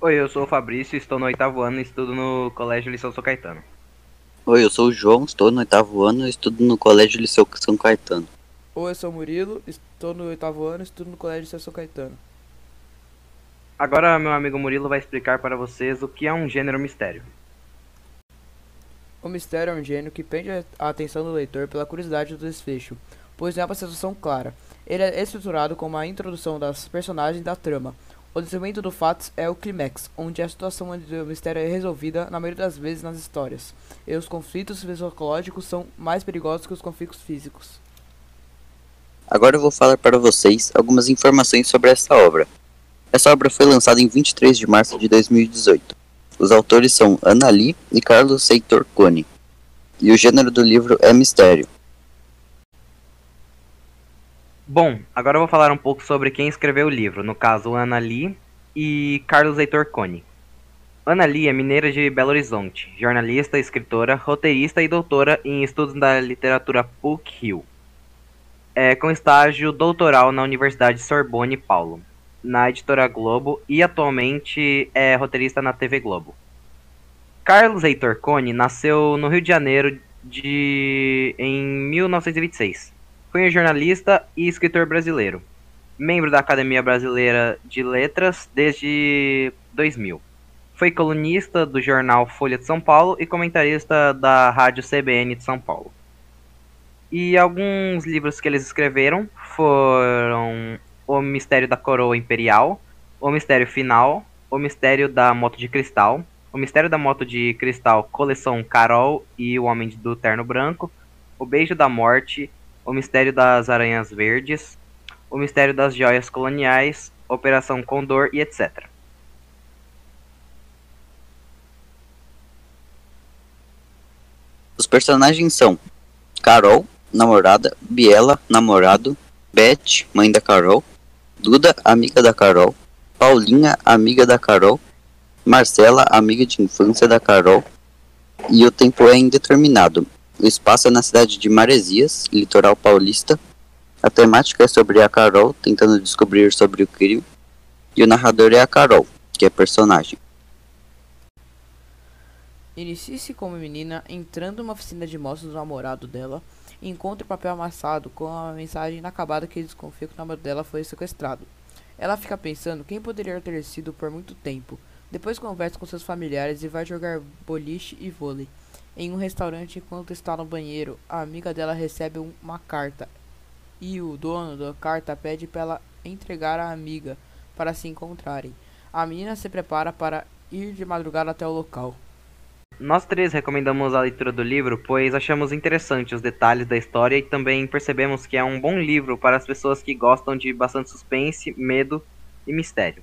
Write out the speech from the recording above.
Oi, eu sou o Fabrício, estou no oitavo ano e estudo no Colégio Liceu São Caetano. Oi, eu sou o João, estou no oitavo ano e estudo no Colégio Liceu São Caetano. Oi, eu sou o Murilo, estou no oitavo ano e estudo no Colégio Liceu São Caetano. Agora meu amigo Murilo vai explicar para vocês o que é um gênero mistério. O mistério é um gênero que prende a atenção do leitor pela curiosidade do desfecho, pois não é uma sensação clara. Ele é estruturado como a introdução das personagens e da trama. O desenvolvimento do fato é o clímax, onde a situação do mistério é resolvida na maioria das vezes nas histórias, e os conflitos psicológicos são mais perigosos que os conflitos físicos. Agora eu vou falar para vocês algumas informações sobre essa obra. Essa obra foi lançada em 23 de março de 2018. Os autores são Ana Lee e Carlos Heitor Cone. E o gênero do livro é mistério. Bom, agora eu vou falar um pouco sobre quem escreveu o livro, no caso Ana Lee e Carlos Heitor Cone. Ana Lee é mineira de Belo Horizonte, jornalista, escritora, roteirista e doutora em estudos da literatura PUC-Rio. É, com estágio doutoral na Universidade Sorbonne Paulo na editora Globo e atualmente é roteirista na TV Globo. Carlos Heitor Cone nasceu no Rio de Janeiro de em 1926. Foi um jornalista e escritor brasileiro, membro da Academia Brasileira de Letras desde 2000. Foi colunista do jornal Folha de São Paulo e comentarista da rádio CBN de São Paulo. E alguns livros que eles escreveram foram o Mistério da Coroa Imperial, O Mistério Final, O Mistério da Moto de Cristal, O Mistério da Moto de Cristal Coleção Carol e O Homem do Terno Branco, O Beijo da Morte, O Mistério das Aranhas Verdes, O Mistério das Joias Coloniais, Operação Condor e etc. Os personagens são Carol, namorada, Biela, namorado, Beth, mãe da Carol, Duda, amiga da Carol, Paulinha, amiga da Carol, Marcela, amiga de infância da Carol, e o tempo é indeterminado. O espaço é na cidade de Maresias, litoral paulista. A temática é sobre a Carol tentando descobrir sobre o crime, e o narrador é a Carol, que é personagem. Inicie-se como menina entrando numa oficina de moças do namorado dela encontra o papel amassado com a mensagem inacabada que desconfia que o namorado dela foi sequestrado. Ela fica pensando quem poderia ter sido por muito tempo. Depois conversa com seus familiares e vai jogar boliche e vôlei. Em um restaurante, enquanto está no banheiro, a amiga dela recebe uma carta. E o dono da carta pede para ela entregar à amiga para se encontrarem. A menina se prepara para ir de madrugada até o local. Nós três recomendamos a leitura do livro, pois achamos interessante os detalhes da história e também percebemos que é um bom livro para as pessoas que gostam de bastante suspense, medo e mistério.